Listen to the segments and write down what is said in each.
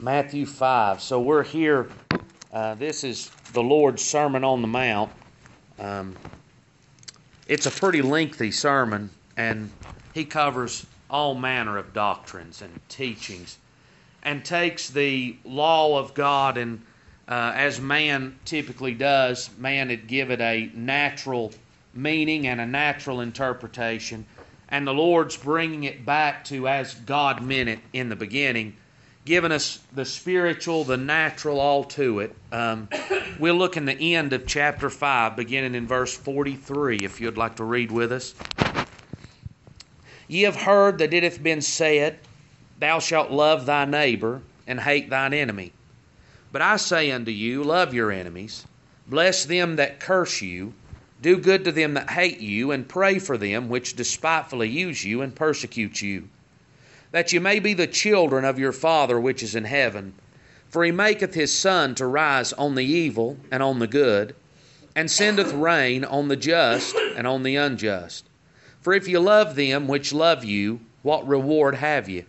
Matthew 5. So we're here. Uh, this is the Lord's Sermon on the Mount. Um, it's a pretty lengthy sermon, and he covers all manner of doctrines and teachings and takes the law of God and uh, as man typically does, man would give it a natural meaning and a natural interpretation. And the Lord's bringing it back to as God meant it in the beginning given us the spiritual, the natural, all to it. Um, we'll look in the end of chapter 5, beginning in verse 43, if you'd like to read with us. Ye have heard that it hath been said, Thou shalt love thy neighbor and hate thine enemy. But I say unto you, Love your enemies, bless them that curse you, do good to them that hate you, and pray for them which despitefully use you and persecute you that you may be the children of your Father which is in heaven. For he maketh his sun to rise on the evil and on the good, and sendeth rain on the just and on the unjust. For if you love them which love you, what reward have you?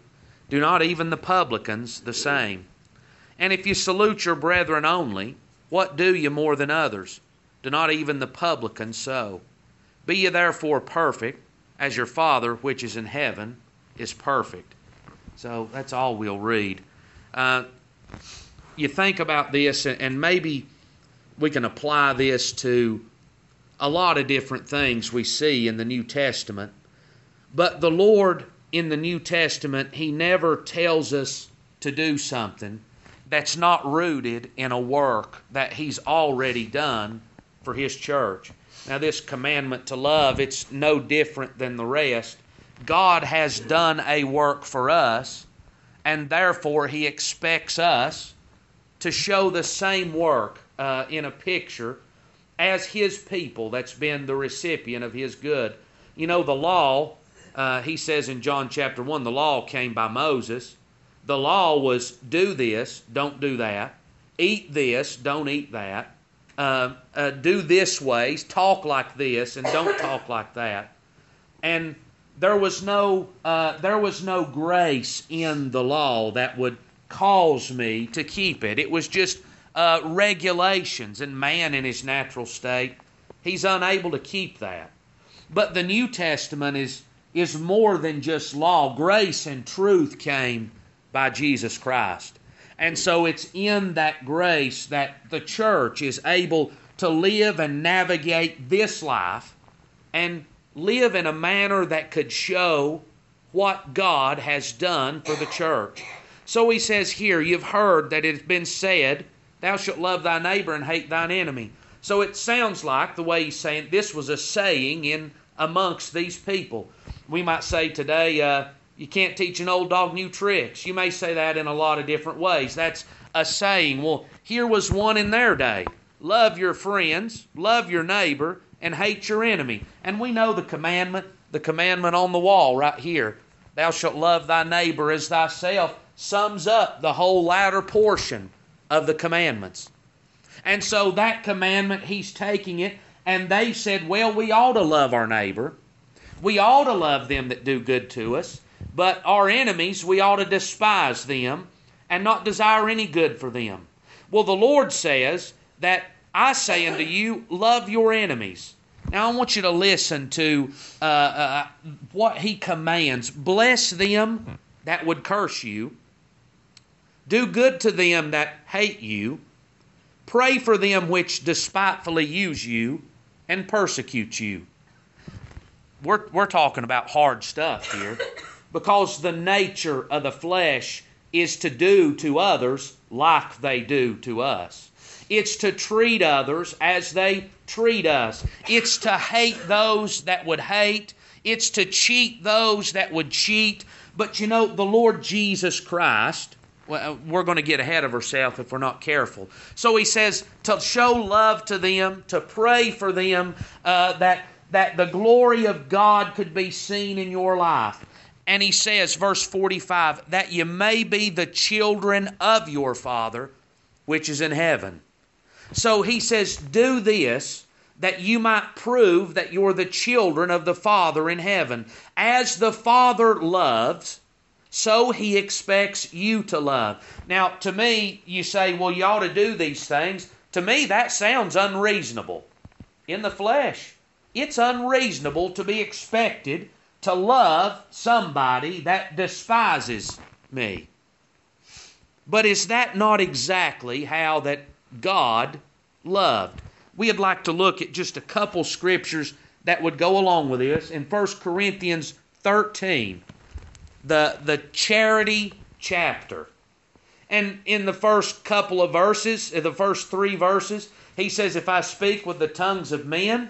Do not even the publicans the same? And if you salute your brethren only, what do you more than others? Do not even the publicans so? Be ye therefore perfect, as your Father which is in heaven is perfect. So that's all we'll read. Uh, you think about this, and maybe we can apply this to a lot of different things we see in the New Testament. But the Lord in the New Testament, He never tells us to do something that's not rooted in a work that He's already done for His church. Now, this commandment to love, it's no different than the rest. God has done a work for us, and therefore He expects us to show the same work uh, in a picture as His people that's been the recipient of His good. You know, the law, uh, He says in John chapter 1, the law came by Moses. The law was do this, don't do that, eat this, don't eat that, uh, uh do this ways, talk like this, and don't talk like that. And there was no uh, there was no grace in the law that would cause me to keep it. It was just uh, regulations, and man in his natural state, he's unable to keep that. But the New Testament is is more than just law. Grace and truth came by Jesus Christ. And so it's in that grace that the church is able to live and navigate this life and live in a manner that could show what God has done for the church. So he says here, You've heard that it has been said, Thou shalt love thy neighbor and hate thine enemy. So it sounds like the way he's saying this was a saying in amongst these people. We might say today, uh, you can't teach an old dog new tricks. You may say that in a lot of different ways. That's a saying. Well, here was one in their day. Love your friends, love your neighbor, and hate your enemy. And we know the commandment, the commandment on the wall right here. Thou shalt love thy neighbor as thyself sums up the whole latter portion of the commandments. And so that commandment, he's taking it, and they said, well, we ought to love our neighbor. We ought to love them that do good to us. But our enemies, we ought to despise them and not desire any good for them. Well, the Lord says that I say unto you, love your enemies. Now, I want you to listen to uh, uh, what he commands. Bless them that would curse you, do good to them that hate you, pray for them which despitefully use you and persecute you. We're, we're talking about hard stuff here because the nature of the flesh is to do to others like they do to us. It's to treat others as they treat us. It's to hate those that would hate. It's to cheat those that would cheat. But you know, the Lord Jesus Christ, well, we're going to get ahead of ourselves if we're not careful. So he says to show love to them, to pray for them, uh, that, that the glory of God could be seen in your life. And he says, verse 45, that you may be the children of your Father which is in heaven. So he says, Do this that you might prove that you're the children of the Father in heaven. As the Father loves, so he expects you to love. Now, to me, you say, well, you ought to do these things. To me, that sounds unreasonable. In the flesh, it's unreasonable to be expected to love somebody that despises me. But is that not exactly how that God loved? We'd like to look at just a couple scriptures that would go along with this in 1 Corinthians 13 the, the charity chapter. And in the first couple of verses, uh, the first three verses, he says, If I speak with the tongues of men,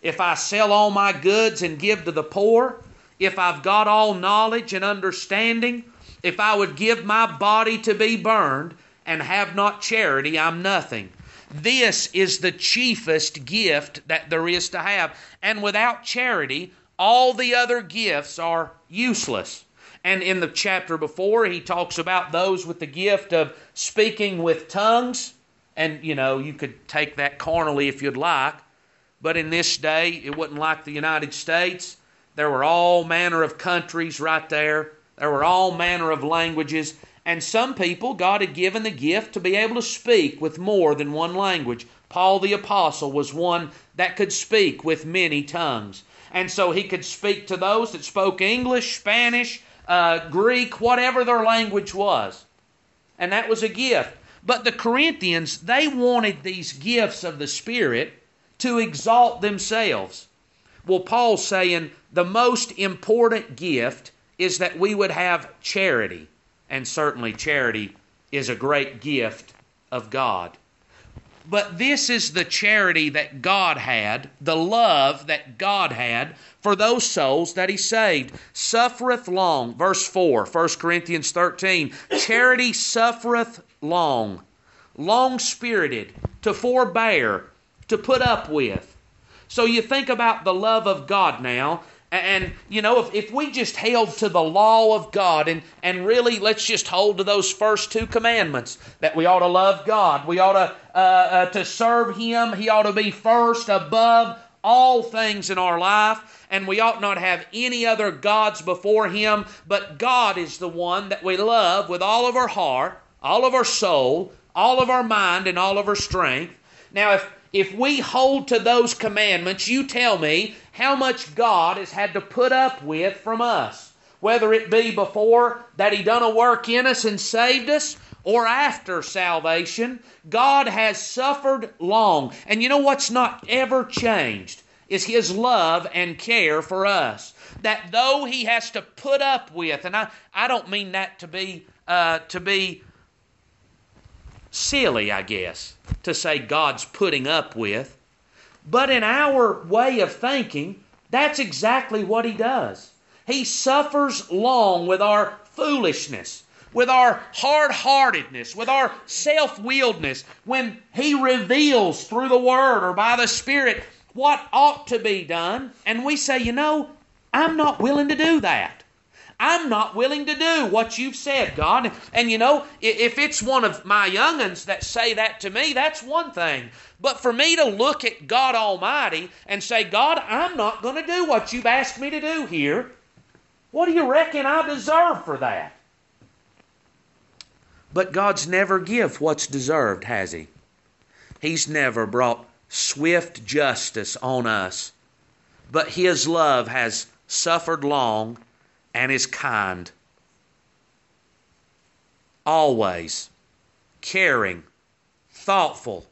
if I sell all my goods and give to the poor, if I've got all knowledge and understanding, if I would give my body to be burned and have not charity, I'm nothing. This is the chiefest gift that there is to have. And without charity, all the other gifts are useless. And in the chapter before, he talks about those with the gift of speaking with tongues. And, you know, you could take that carnally if you'd like. But in this day, it wasn't like the United States. There were all manner of countries right there, there were all manner of languages. And some people, God had given the gift to be able to speak with more than one language. Paul the Apostle was one that could speak with many tongues. And so he could speak to those that spoke English, Spanish, uh, Greek, whatever their language was. And that was a gift. But the Corinthians, they wanted these gifts of the Spirit to exalt themselves. Well, Paul's saying the most important gift is that we would have charity. And certainly, charity is a great gift of God. But this is the charity that God had, the love that God had for those souls that He saved. Suffereth long. Verse 4, 1 Corinthians 13. Charity suffereth long, long spirited, to forbear, to put up with. So you think about the love of God now. And, you know, if, if we just held to the law of God and, and really let's just hold to those first two commandments that we ought to love God, we ought to, uh, uh, to serve Him, He ought to be first above all things in our life, and we ought not have any other gods before Him, but God is the one that we love with all of our heart, all of our soul, all of our mind, and all of our strength. Now, if if we hold to those commandments, you tell me how much God has had to put up with from us. Whether it be before that He done a work in us and saved us, or after salvation, God has suffered long. And you know what's not ever changed? Is His love and care for us. That though He has to put up with, and I, I don't mean that to be uh, to be silly, I guess, to say God's putting up with. But in our way of thinking, that's exactly what He does. He suffers long with our foolishness, with our hard heartedness, with our self willedness, when He reveals through the Word or by the Spirit what ought to be done, and we say, you know, I'm not willing to do that. I'm not willing to do what you've said, God. And you know, if it's one of my young'uns that say that to me, that's one thing. But for me to look at God Almighty and say, God, I'm not going to do what you've asked me to do here, what do you reckon I deserve for that? But God's never give what's deserved, has He? He's never brought swift justice on us. But His love has suffered long and is kind. Always caring, thoughtful,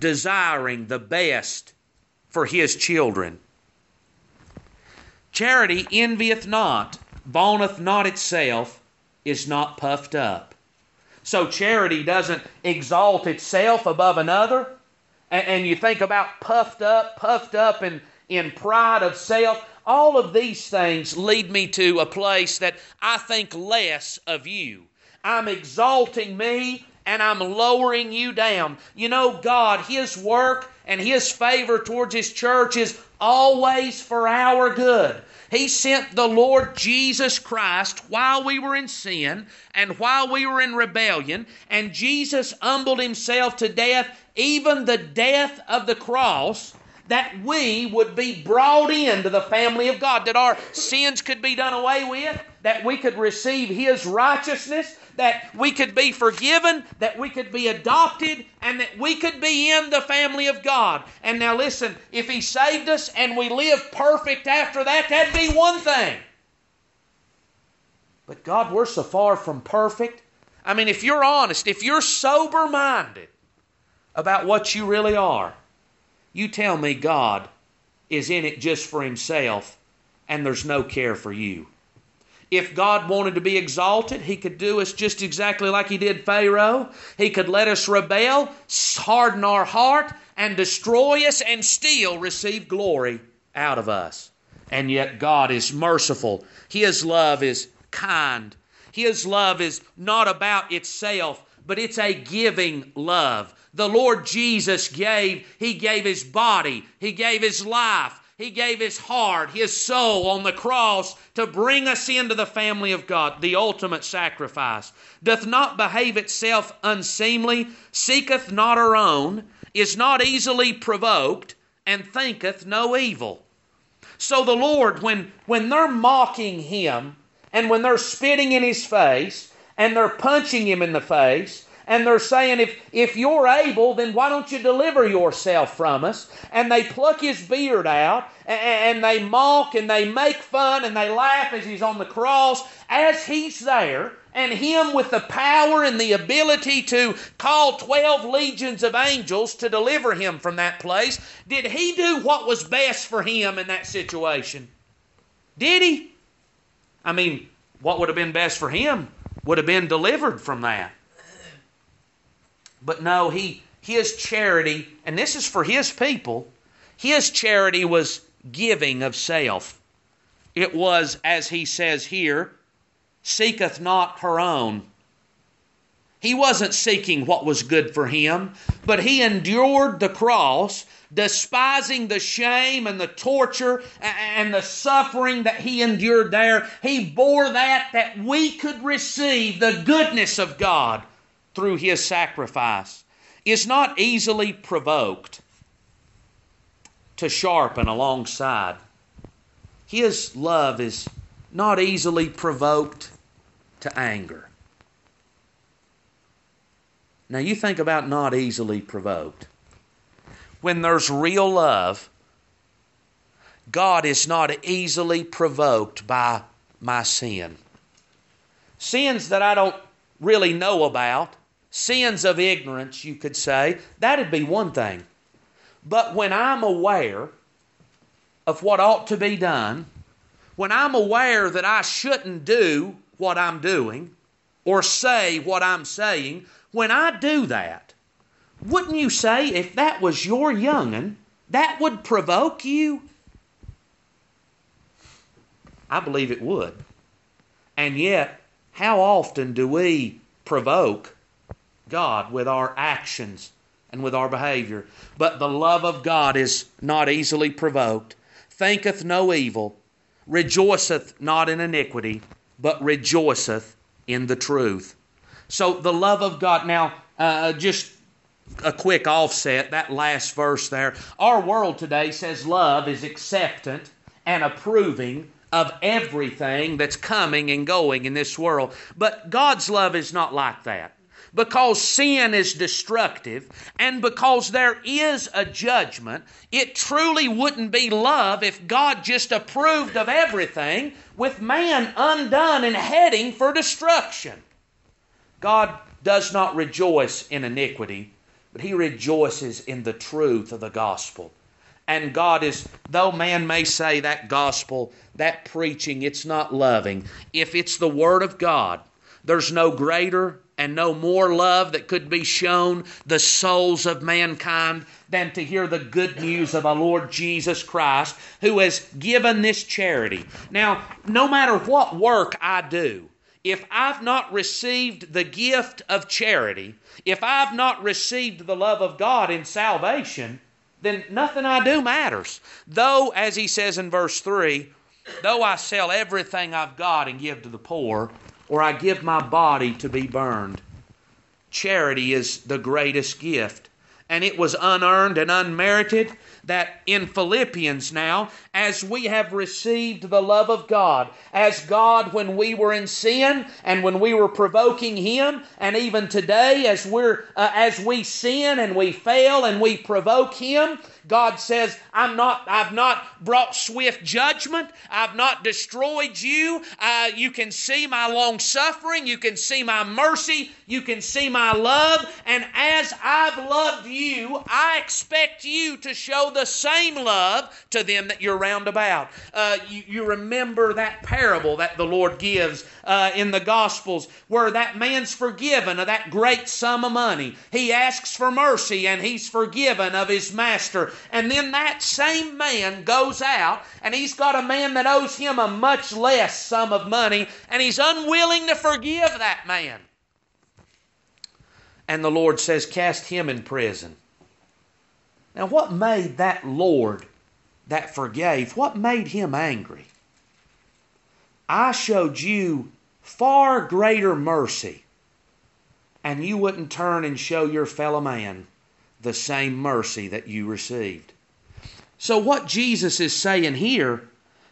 desiring the best for his children. Charity envieth not, vaunteth not itself, is not puffed up. So charity doesn't exalt itself above another. And, you think about puffed up, puffed up in, in pride of self. All of these things lead me to a place that I think less of you. I'm exalting me and I'm lowering you down. You know, God, His work and His favor towards His church is always for our good. He sent the Lord Jesus Christ while we were in sin and while we were in rebellion, and Jesus humbled Himself to death, even the death of the cross that we would be brought into the family of God, that our sins could be done away with, that we could receive His righteousness, that we could be forgiven, that we could be adopted, and that we could be in the family of God. And now listen, if He saved us and we live perfect after that, that'd be one thing. But God, we're so far from perfect. I mean, if you're honest, if you're sober minded about what you really are, you tell me God is in it just for Himself and there's no care for you. If God wanted to be exalted, He could do us just exactly like He did Pharaoh. He could let us rebel, harden our heart, and destroy us, and still receive glory out of us. And yet, God is merciful. His love is kind. His love is not about itself, but it's a giving love. The Lord Jesus gave, He gave His body, He gave His life, he gave his heart, his soul on the cross to bring us into the family of God, the ultimate sacrifice. Doth not behave itself unseemly, seeketh not her own, is not easily provoked, and thinketh no evil. So the Lord, when, when they're mocking him, and when they're spitting in his face, and they're punching him in the face, and they're saying, if, if you're able, then why don't you deliver yourself from us? And they pluck his beard out, and, and they mock, and they make fun, and they laugh as he's on the cross, as he's there, and him with the power and the ability to call 12 legions of angels to deliver him from that place. Did he do what was best for him in that situation? Did he? I mean, what would have been best for him would have been delivered from that. But no, he his charity, and this is for his people, his charity was giving of self. It was, as he says here, seeketh not her own. He wasn't seeking what was good for him, but he endured the cross, despising the shame and the torture and the suffering that he endured there. He bore that that we could receive the goodness of God through his sacrifice, is not easily provoked to sharpen alongside. His love is not easily provoked to anger. Now, you think about not easily provoked. When there's real love, God is not easily provoked by my sin. Sins that I don't really know about, sins of ignorance, you could say, that'd be one thing. But when I'm aware of what ought to be done, when I'm aware that I shouldn't do what I'm doing or say what I'm saying, when I do that, wouldn't you say if that was your young'un, that would provoke you? I believe it would. And yet, how often do we provoke God with our actions and with our behavior. But the love of God is not easily provoked, thinketh no evil, rejoiceth not in iniquity, but rejoiceth in the truth. So the love of God. Now, uh, just a quick offset, that last verse there. Our world today says love is acceptant and approving of everything that's coming and going in this world. But God's love is not like that because sin is destructive and because there is a judgment, it truly wouldn't be love if God just approved of everything with man undone and heading for destruction. God does not rejoice in iniquity, but he rejoices in the truth of the gospel. And God is, though man may say that gospel, that preaching, it's not loving. If it's the Word of God, there's no greater and no more love that could be shown the souls of mankind than to hear the good news of our Lord Jesus Christ, who has given this charity. Now, no matter what work I do, if I've not received the gift of charity, if I've not received the love of God in salvation, then nothing I do matters. Though, as he says in verse 3, though I sell everything I've got and give to the poor, or I give my body to be burned. Charity is the greatest gift. and it was unearned and unmerited, that in Philippians now, as we have received the love of God, as God when we were in sin and when we were provoking Him, and even today as we're uh, as we sin and we fail and we provoke Him, God says, I'm not, I've not brought swift judgment. I've not destroyed you. Uh, you can see my long suffering. You can see my mercy. You can see my love. And as I've loved you, I expect you to show the same love to them that you're round about. Uh, you, you, remember that parable that the Lord gives uh, in the Gospels where that man's forgiven of that great sum of money. He asks for mercy and he's forgiven of his master. And then that same man goes out and he's got a man that owes him a much less sum of money and he's unwilling to forgive that man. And the Lord says, Cast him in prison. Now, what made that Lord that forgave, what made him angry? I showed you far greater mercy, and you wouldn't turn and show your fellow man the same mercy that you received. So what Jesus is saying here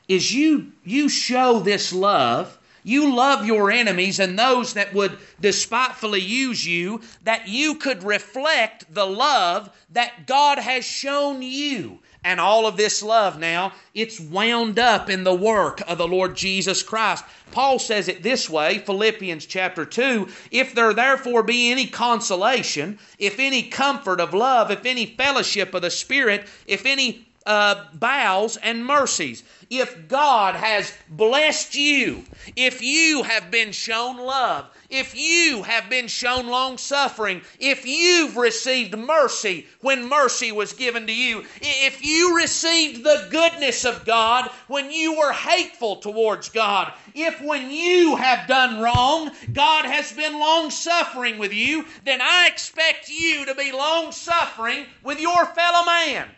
is you you show this love, you love your enemies and those that would despitefully use you that you could reflect the love that God has shown you. And all of this love now, it's wound up in the work of the Lord Jesus Christ. Paul says it this way, Philippians chapter 2 If there therefore be any consolation, if any comfort of love, if any fellowship of the Spirit, if any uh, bowels and mercies. If God has blessed you, if you have been shown love, if you have been shown long suffering, if you've received mercy when mercy was given to you, if you received the goodness of God when you were hateful towards God, if when you have done wrong, God has been long suffering with you, then I expect you to be long suffering with your fellow man,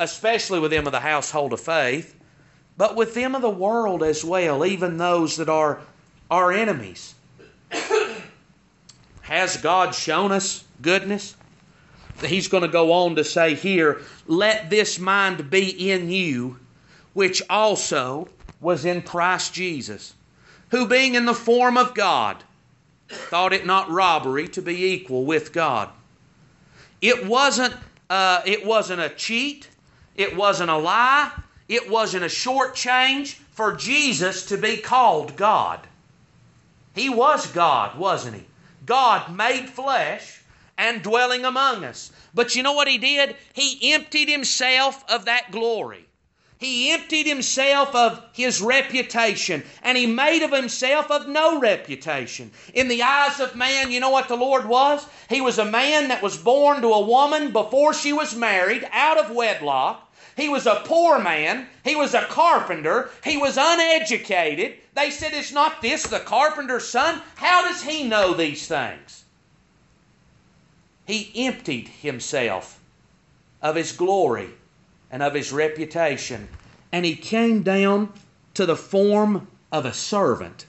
especially with them of the household of faith, but with them of the world as well, even those that are our enemies. Has God shown us goodness? He's going to go on to say here, let this mind be in you, which also was in Christ Jesus, who being in the form of God, thought it not robbery to be equal with God. It wasn't, uh, it wasn't a cheat, it wasn't a lie, it wasn't a short change for Jesus to be called God. He was God, wasn't he? God made flesh and dwelling among us. But you know what he did? He emptied himself of that glory. He emptied himself of his reputation and he made of himself of no reputation. In the eyes of man, you know what the Lord was? He was a man that was born to a woman before she was married, out of wedlock. He was a poor man. He was a carpenter. He was uneducated. They said, Is not this the carpenter's son? How does he know these things? He emptied himself of his glory and of his reputation, and he came down to the form of a servant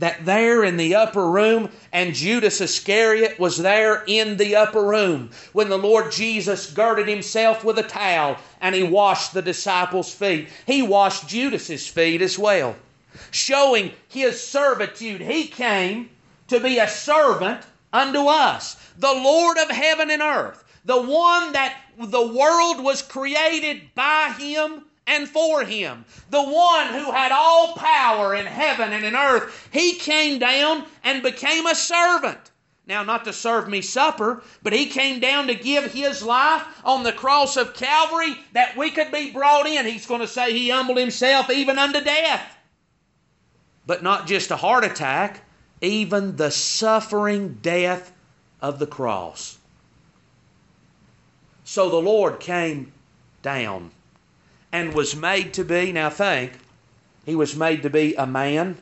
that there in the upper room, and Judas Iscariot was there in the upper room when the Lord Jesus girded himself with a towel and he washed the disciples' feet. He washed Judas's feet as well, showing his servitude. He came to be a servant unto us, the Lord of heaven and earth, the one that the world was created by him and for him. The one who had all power in heaven and in earth, he came down and became a servant. Now, not to serve me supper, but he came down to give his life on the cross of Calvary that we could be brought in. He's going to say he humbled himself even unto death. But not just a heart attack, even the suffering death of the cross. So the Lord came down and was made to be, now think, he was made to be a man,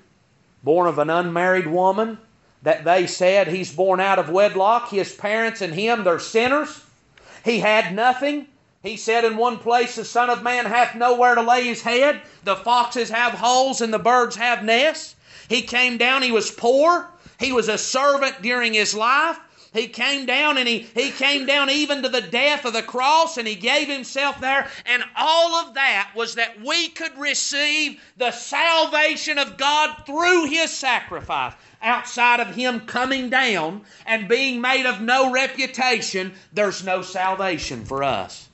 born of an unmarried woman, that they said he's born out of wedlock. His parents and him, they're sinners. He had nothing. He said in one place, The Son of Man hath nowhere to lay his head. The foxes have holes and the birds have nests. He came down, he was poor. He was a servant during his life. He came down and he, he came down even to the death of the cross and he gave himself there. And all of that was that we could receive the salvation of God through his sacrifice. Outside of him coming down and being made of no reputation, there's no salvation for us.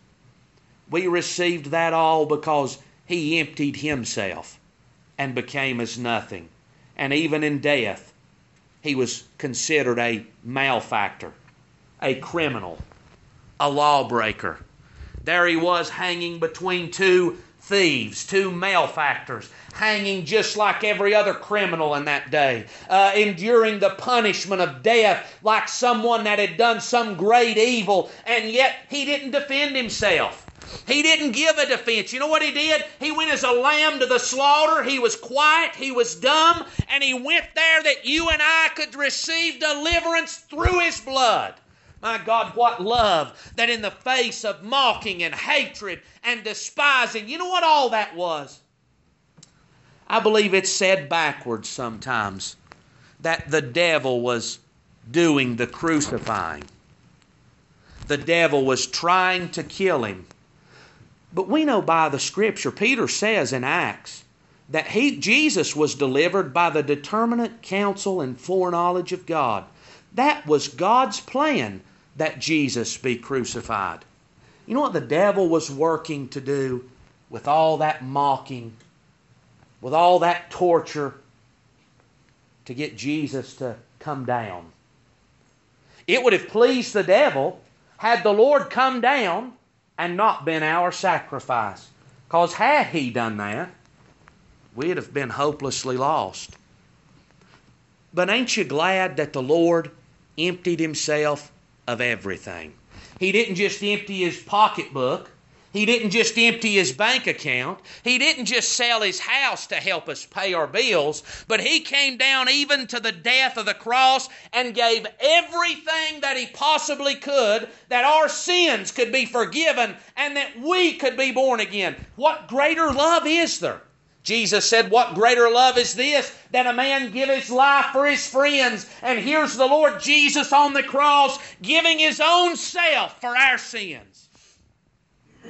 We received that all because he emptied himself and became as nothing. And even in death, he was considered a malefactor, a criminal, a lawbreaker. There he was hanging between two thieves, two malefactors, hanging just like every other criminal in that day, uh, enduring the punishment of death like someone that had done some great evil, and yet he didn't defend himself. He didn't give a defense. You know what he did? He went as a lamb to the slaughter. He was quiet, he was dumb, and he went there that you and I could receive deliverance through his blood. My God, what love that in the face of mocking and hatred and despising, you know what all that was? I believe it's said backwards sometimes that the devil was doing the crucifying. The devil was trying to kill him. But we know by the scripture, Peter says in Acts, that he, Jesus was delivered by the determinate counsel and foreknowledge of God. That was God's plan that Jesus be crucified. You know what the devil was working to do with all that mocking, with all that torture, to get Jesus to come down? It would have pleased the devil had the Lord come down and not been our sacrifice. Because had he done that, we'd have been hopelessly lost. But ain't you glad that the Lord emptied himself of everything? He didn't just empty his pocketbook, he didn't just empty his bank account. He didn't just sell his house to help us pay our bills, but he came down even to the death of the cross and gave everything that he possibly could that our sins could be forgiven and that we could be born again. What greater love is there? Jesus said, What greater love is this than a man give his life for his friends? And here's the Lord Jesus on the cross giving his own self for our sins.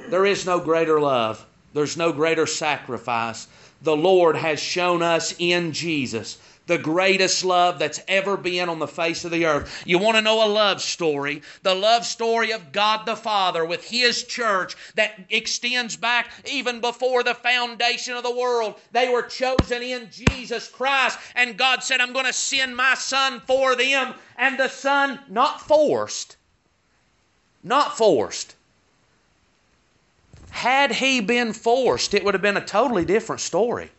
There is no greater love, there's no greater sacrifice. The Lord has shown us in Jesus the greatest love that's ever been on the face of the earth. You want to know a love story? The love story of God the Father with His church that extends back even before the foundation of the world. They were chosen in Jesus Christ, and God said, I'm going to send my Son for them. And the Son, not forced, not forced, had he been forced, it would have been a totally different story.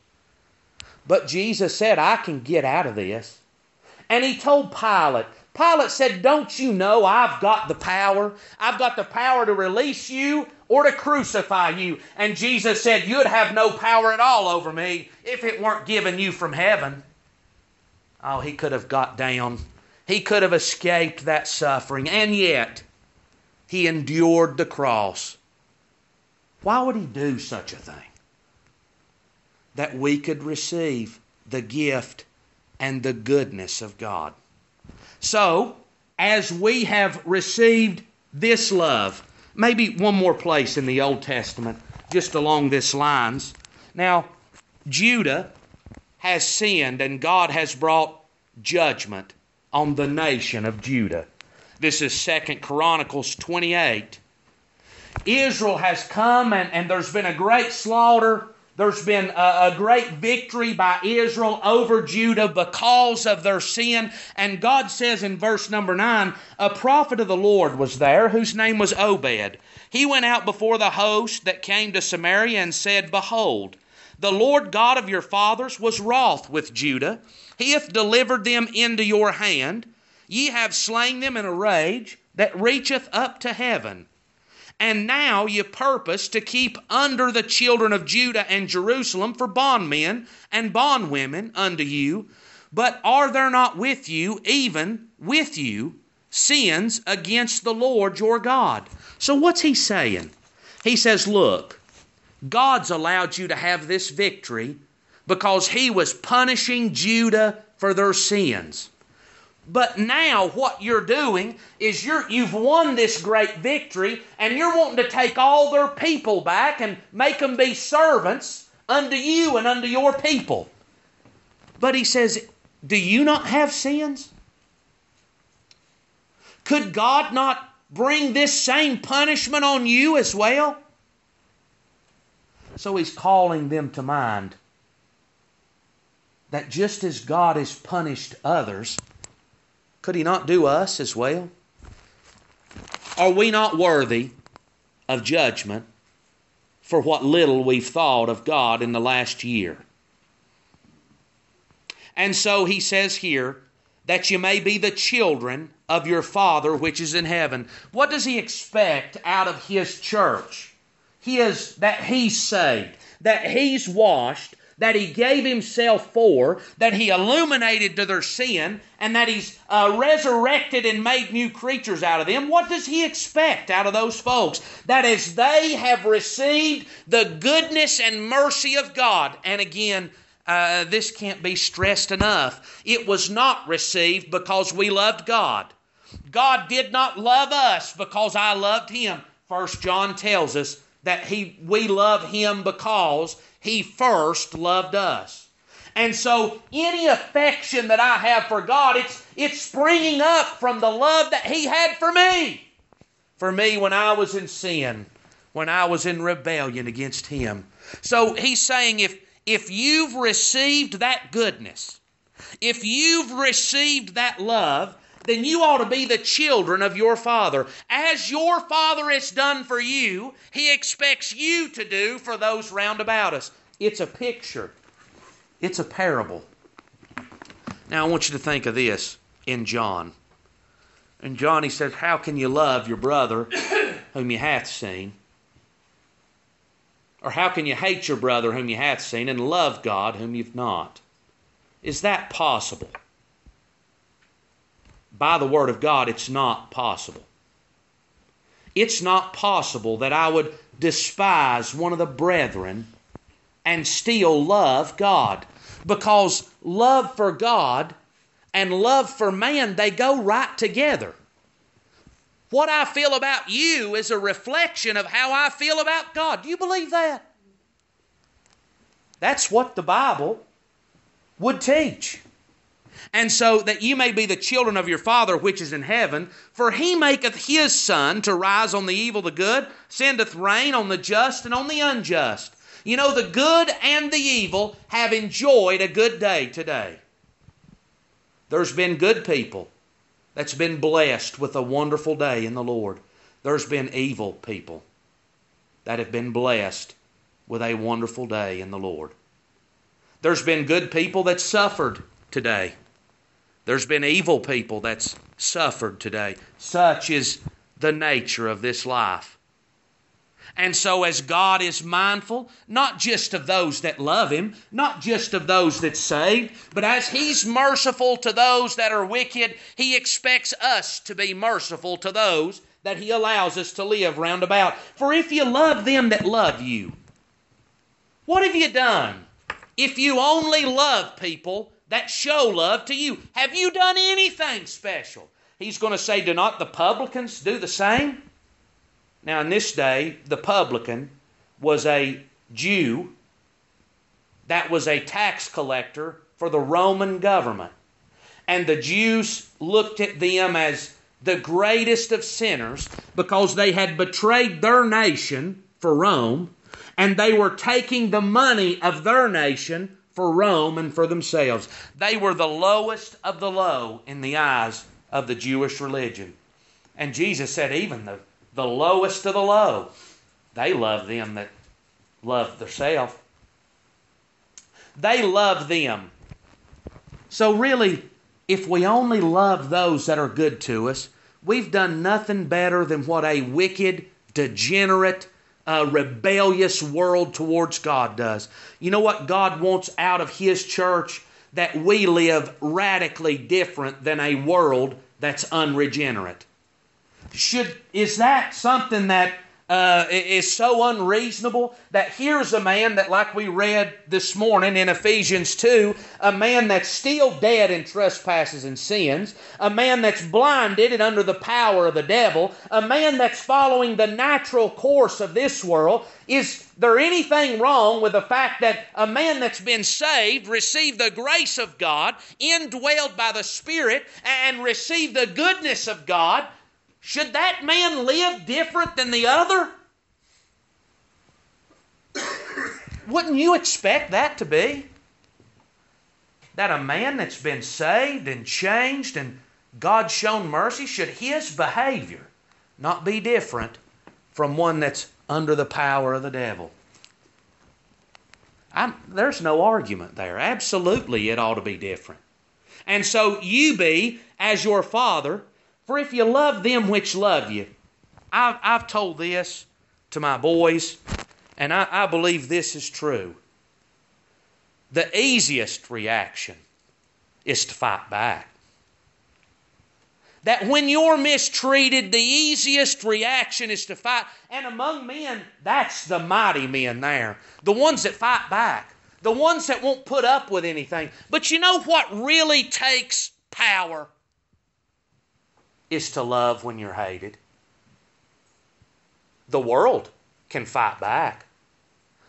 But Jesus said, I can get out of this. And he told Pilate, Pilate said, Don't you know I've got the power? I've got the power to release you or to crucify you. And Jesus said, You'd have no power at all over me if it weren't given you from heaven. Oh, he could have got down. He could have escaped that suffering. And yet, he endured the cross. Why would he do such a thing? That we could receive the gift and the goodness of God. So, as we have received this love, maybe one more place in the Old Testament, just along this lines. Now, Judah has sinned and God has brought judgment on the nation of Judah. This is Second Chronicles 28 Israel has come and, and there's been a great slaughter. There's been a, a, great victory by Israel over Judah because of their sin. And God says in verse number 9 a prophet of the Lord was there whose name was Obed. He went out before the host that came to Samaria and said, Behold, the Lord God of your fathers was wroth with Judah. He hath delivered them into your hand. Ye have slain them in a rage that reacheth up to heaven. And now ye purpose to keep under the children of Judah and Jerusalem for bondmen and bondwomen unto you. But are there not with you, even with you, sins against the Lord your God? So what's he saying? He says, Look, God's allowed you to have this victory because he was punishing Judah for their sins. But now what you're doing is you're you've won this great victory and you're wanting to take all their people back and make them be servants unto you and unto your people. But he says, "Do you not have sins? Could God not bring this same punishment on you as well?" So he's calling them to mind that just as God has punished others, could he not do us as well? Are we not worthy of judgment for what little we've thought of God in the last year? And so he says here, that you may be the children of your Father which is in heaven. What does he expect out of his church? He is that he's saved, that he's washed, that he gave himself for, that he illuminated to their sin, and that he's uh, resurrected and made new creatures out of them, what does he expect out of those folks? That as they have received the goodness and mercy of God, and again, uh, this can't be stressed enough. It was not received because we loved God. God did not love us because I loved him. First John tells us that he we love him because he first loved us. And so any affection that I have for God, it's, it's springing up from the love that He had for me. For me when I was in sin, when I was in rebellion against Him. So He's saying if, if you've received that goodness, if you've received that love, then you ought to be the children of your Father. As your Father has done for you, He expects you to do for those round about us. It's a picture, it's a parable. Now, I want you to think of this in John. In John, he says, How can you love your brother whom you hath seen? Or how can you hate your brother whom you hath seen and love God whom you've not? Is that possible? By the Word of God, it's not possible. It's not possible that I would despise one of the brethren and still love God. Because love for God and love for man, they go right together. What I feel about you is a reflection of how I feel about God. Do you believe that? That's what the Bible would teach. And so that you may be the children of your Father which is in heaven, for he maketh his sun to rise on the evil, the good, sendeth rain on the just and on the unjust. You know, the good and the evil have enjoyed a good day today. There's been good people that's been blessed with a wonderful day in the Lord. There's been evil people that have been blessed with a wonderful day in the Lord. There's been good people that suffered today. There's been evil people that's suffered today. Such is the nature of this life. And so, as God is mindful, not just of those that love Him, not just of those that saved, but as He's merciful to those that are wicked, He expects us to be merciful to those that He allows us to live round about. For if you love them that love you, what have you done? If you only love people that show love to you. Have you done anything special? He's going to say, Do not the publicans do the same? Now, in this day, the publican was a Jew that was a tax collector for the Roman government. And the Jews looked at them as the greatest of sinners because they had betrayed their nation for Rome and they were taking the money of their nation for Rome and for themselves. They were the lowest of the low in the eyes of the Jewish religion. And Jesus said, even the, the lowest of the low, they love them that love themselves. They love them. So, really, if we only love those that are good to us, we've done nothing better than what a wicked, degenerate, uh, rebellious world towards God does. You know what God wants out of His church? That we live radically different than a world that's unregenerate. Should is that something that uh, is so unreasonable that here's a man that, like we read this morning in Ephesians 2, a man that's still dead in trespasses and sins, a man that's blinded and under the power of the devil, a man that's following the natural course of this world. Is there anything wrong with the fact that a man that's been saved, received the grace of God, indwelled by the Spirit, and received the goodness of God, should that man live different than the other? Wouldn't you expect that to be? That a man that's been saved and changed and God shown mercy, should his behavior not be different from one that's under the power of the devil? I'm, there's no argument there. Absolutely, it ought to be different. And so you be, as your father, for if you love them which love you, I've, I've told this to my boys, and I, I believe this is true. The easiest reaction is to fight back. That when you're mistreated, the easiest reaction is to fight. And among men, that's the mighty men there. The ones that fight back. The ones that won't put up with anything. But you know what really takes power? Is to love when you're hated. The world can fight back.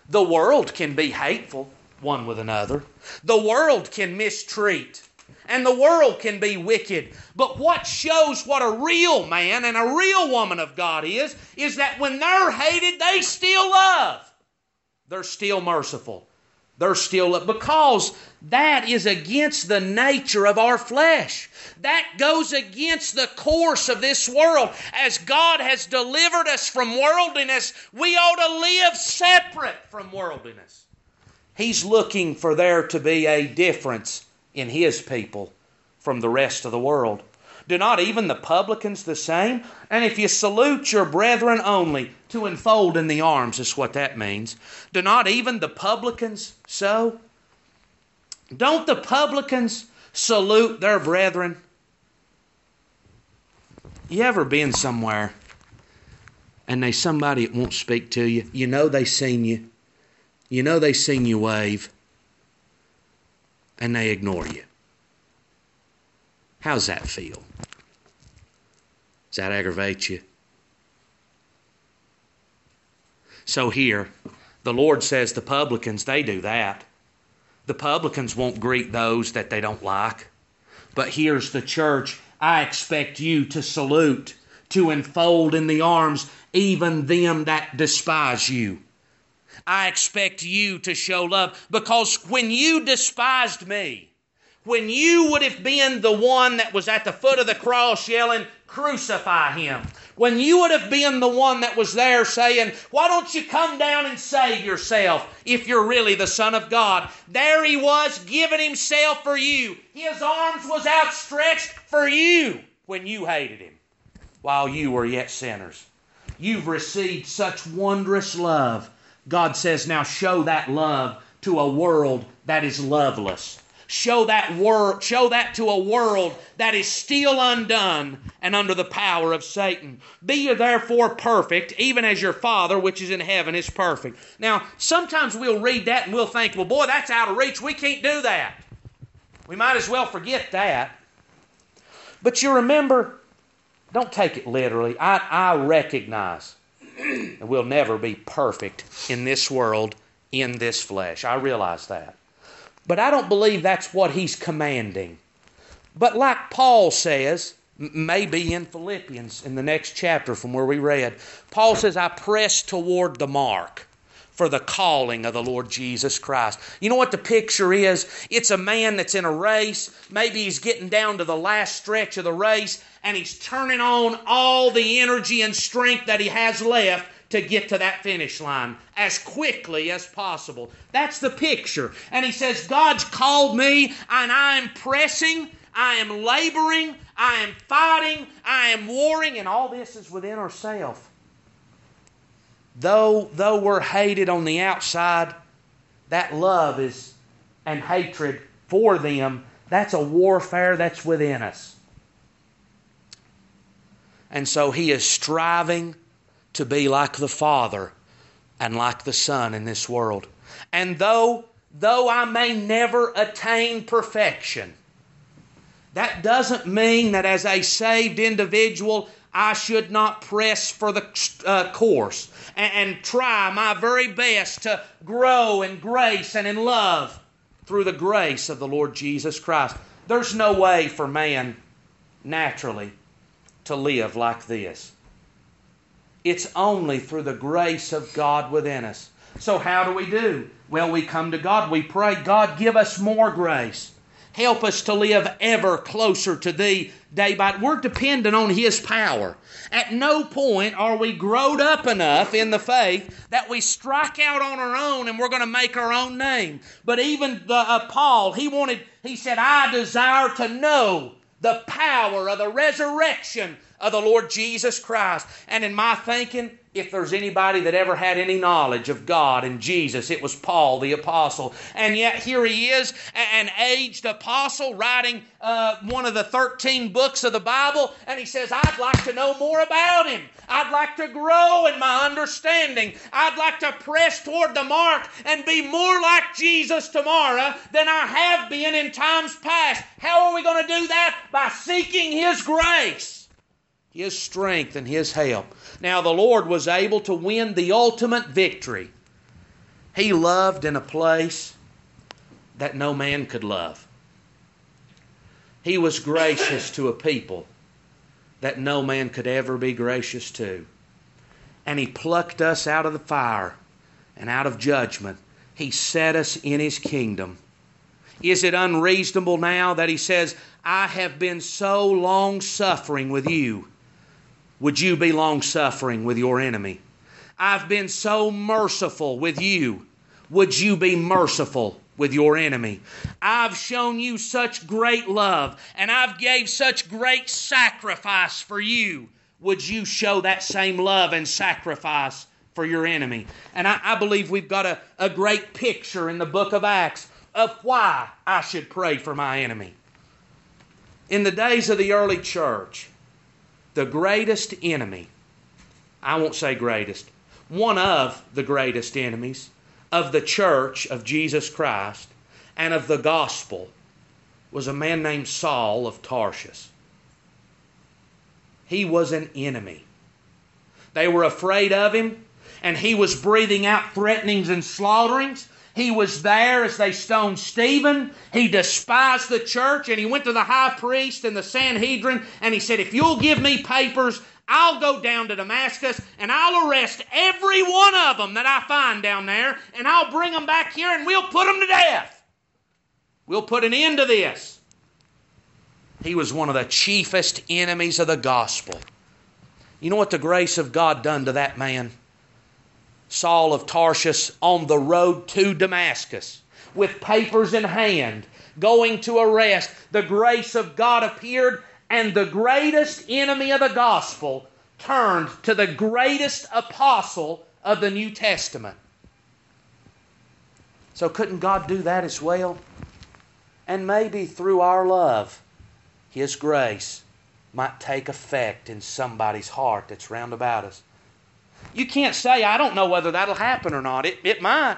The world can be hateful one with another. The world can mistreat. And the world can be wicked. But what shows what a real man and a real woman of God is, is that when they're hated, they still love. They're still merciful. They're still because that is against the nature of our flesh. That goes against the course of this world. As God has delivered us from worldliness, we ought to live separate from worldliness. He's looking for there to be a difference in His people from the rest of the world. Do not even the publicans the same? And if you salute your brethren only, to enfold in the arms is what that means. Do not even the publicans so? Don't the publicans salute their brethren? You ever been somewhere and they somebody won't speak to you? You know they seen you. You know they seen you wave and they ignore you. How's that feel? Does that aggravate you? So here, the Lord says the publicans, they do that. The publicans won't greet those that they don't like. But here's the church. I expect you to salute, to enfold in the arms even them that despise you. I expect you to show love because when you despised me, when you would have been the one that was at the foot of the cross yelling, Crucify him. When you would have been the one that was there saying, Why don't you come down and save yourself if you're really the Son of God? There he was giving himself for you. His arms was outstretched for you when you hated him while you were yet sinners. You've received such wondrous love. God says, Now show that love to a world that is loveless. Show that word, show that to a world that is still undone and under the power of Satan. Be ye therefore perfect, even as your Father which is in heaven is perfect. Now, sometimes we'll read that and we'll think, well, boy, that's out of reach. We can't do that. We might as well forget that. But you remember, don't take it literally. I, I recognize that we'll never be perfect in this world, in this flesh. I realize that. But I don't believe that's what he's commanding. But like Paul says, maybe in Philippians in the next chapter from where we read, Paul says, I press toward the mark for the calling of the Lord Jesus Christ. You know what the picture is? It's a man that's in a race. Maybe he's getting down to the last stretch of the race and he's turning on all the energy and strength that he has left to get to that finish line as quickly as possible. That's the picture. And he says, God's called me and I'm pressing, I am laboring, I am fighting, I am warring, and all this is within ourselves. Though, though we're hated on the outside, that love is and hatred for them, that's a warfare that's within us. And so he is striving to be like the Father and like the Son in this world. And though though I may never attain perfection, that doesn't mean that as a saved individual I should not press for the uh, course and, and try my very best to grow in grace and in love through the grace of the Lord Jesus Christ. There's no way for man naturally to live like this. It's only through the grace of God within us. So, how do we do? Well, we come to God. We pray, God, give us more grace. Help us to live ever closer to Thee day by day. We're dependent on His power. At no point are we growed up enough in the faith that we strike out on our own and we're going to make our own name. But even the uh, Paul, he wanted, he said, I desire to know the power of the resurrection of the Lord Jesus Christ. And in my thinking, if there's anybody that ever had any knowledge of God and Jesus, it was Paul the apostle. And yet here he is, an aged apostle, writing uh, one of the 13 books of the Bible, and he says, I'd like to know more about him. I'd like to grow in my understanding. I'd like to press toward the mark and be more like Jesus tomorrow than I have been in times past. How are we going to do that? By seeking His grace. His strength and His help. Now, the Lord was able to win the ultimate victory. He loved in a place that no man could love. He was gracious to a people that no man could ever be gracious to. And He plucked us out of the fire and out of judgment. He set us in His kingdom. Is it unreasonable now that He says, I have been so long suffering with you? Would you be long suffering with your enemy? I've been so merciful with you. Would you be merciful with your enemy? I've shown you such great love and I've gave such great sacrifice for you. Would you show that same love and sacrifice for your enemy? And I, I believe we've got a, a great picture in the book of Acts of why I should pray for my enemy. In the days of the early church, the greatest enemy, I won't say greatest, one of the greatest enemies of the church of Jesus Christ and of the gospel was a man named Saul of Tarsus. He was an enemy. They were afraid of him, and he was breathing out threatenings and slaughterings. He was there as they stoned Stephen. He despised the church and he went to the high priest and the Sanhedrin and he said, If you'll give me papers, I'll go down to Damascus and I'll arrest every one of them that I find down there and I'll bring them back here and we'll put them to death. We'll put an end to this. He was one of the chiefest enemies of the gospel. You know what the grace of God done to that man? Saul of Tarsus on the road to Damascus with papers in hand, going to arrest. The grace of God appeared, and the greatest enemy of the gospel turned to the greatest apostle of the New Testament. So, couldn't God do that as well? And maybe through our love, His grace might take effect in somebody's heart that's round about us. You can't say, I don't know whether that'll happen or not. It, it might.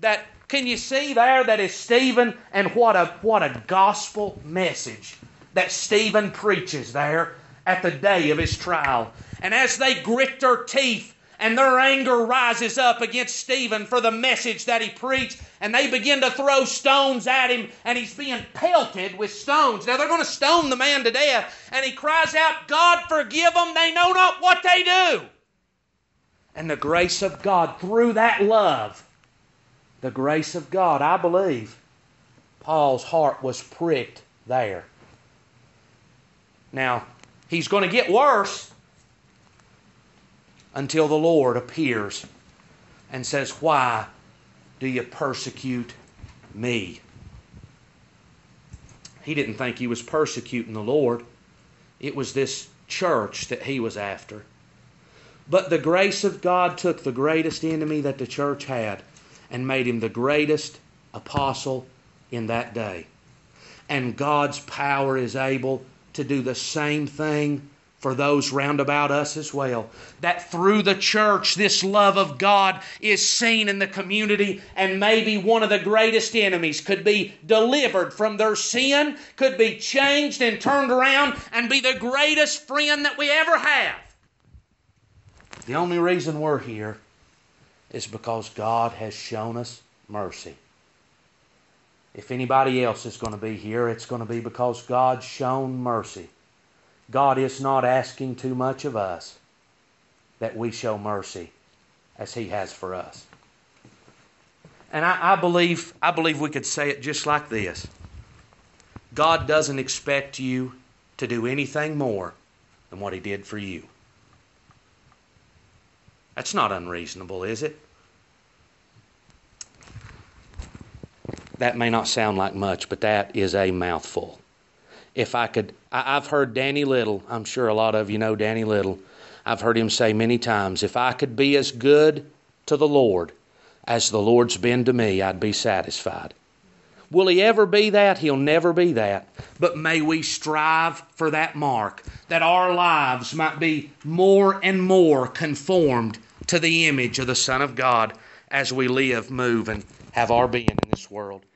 That can you see there that is Stephen and what a what a gospel message that Stephen preaches there at the day of his trial. And as they grit their teeth and their anger rises up against Stephen for the message that he preached, and they begin to throw stones at him, and he's being pelted with stones. Now they're going to stone the man to death, and he cries out, God forgive them, they know not what they do and the grace of God through that love. The grace of God, I believe Paul's heart was pricked there. Now, he's going to get worse until the Lord appears and says, Why do you persecute me? He didn't think he was persecuting the Lord, it was this church that he was after. But the grace of God took the greatest enemy that the church had and made him the greatest apostle in that day. And God's power is able to do the same thing for those round about us as well. That through the church, this love of God is seen in the community, and maybe one of the greatest enemies could be delivered from their sin, could be changed and turned around, and be the greatest friend that we ever have. The only reason we're here is because God has shown us mercy. If anybody else is going to be here, it's going to be because God's shown mercy. God is not asking too much of us that we show mercy as He has for us. And I, I, believe I believe we could say it just like this. God doesn't expect you to do anything more than what He did for you. That's not unreasonable, is it? That may not sound like much, but that is a mouthful if I could, I, have heard Danny Little, I'm sure a lot of you know Danny Little. I've heard him say many times, if I could be as good to the Lord as the Lord's been to me, I'd be satisfied. Will he ever be that? He'll never be that. But may we strive for that mark, that our lives might be more and more conformed to the image of the Son of God as we live, move, and have our being in this world.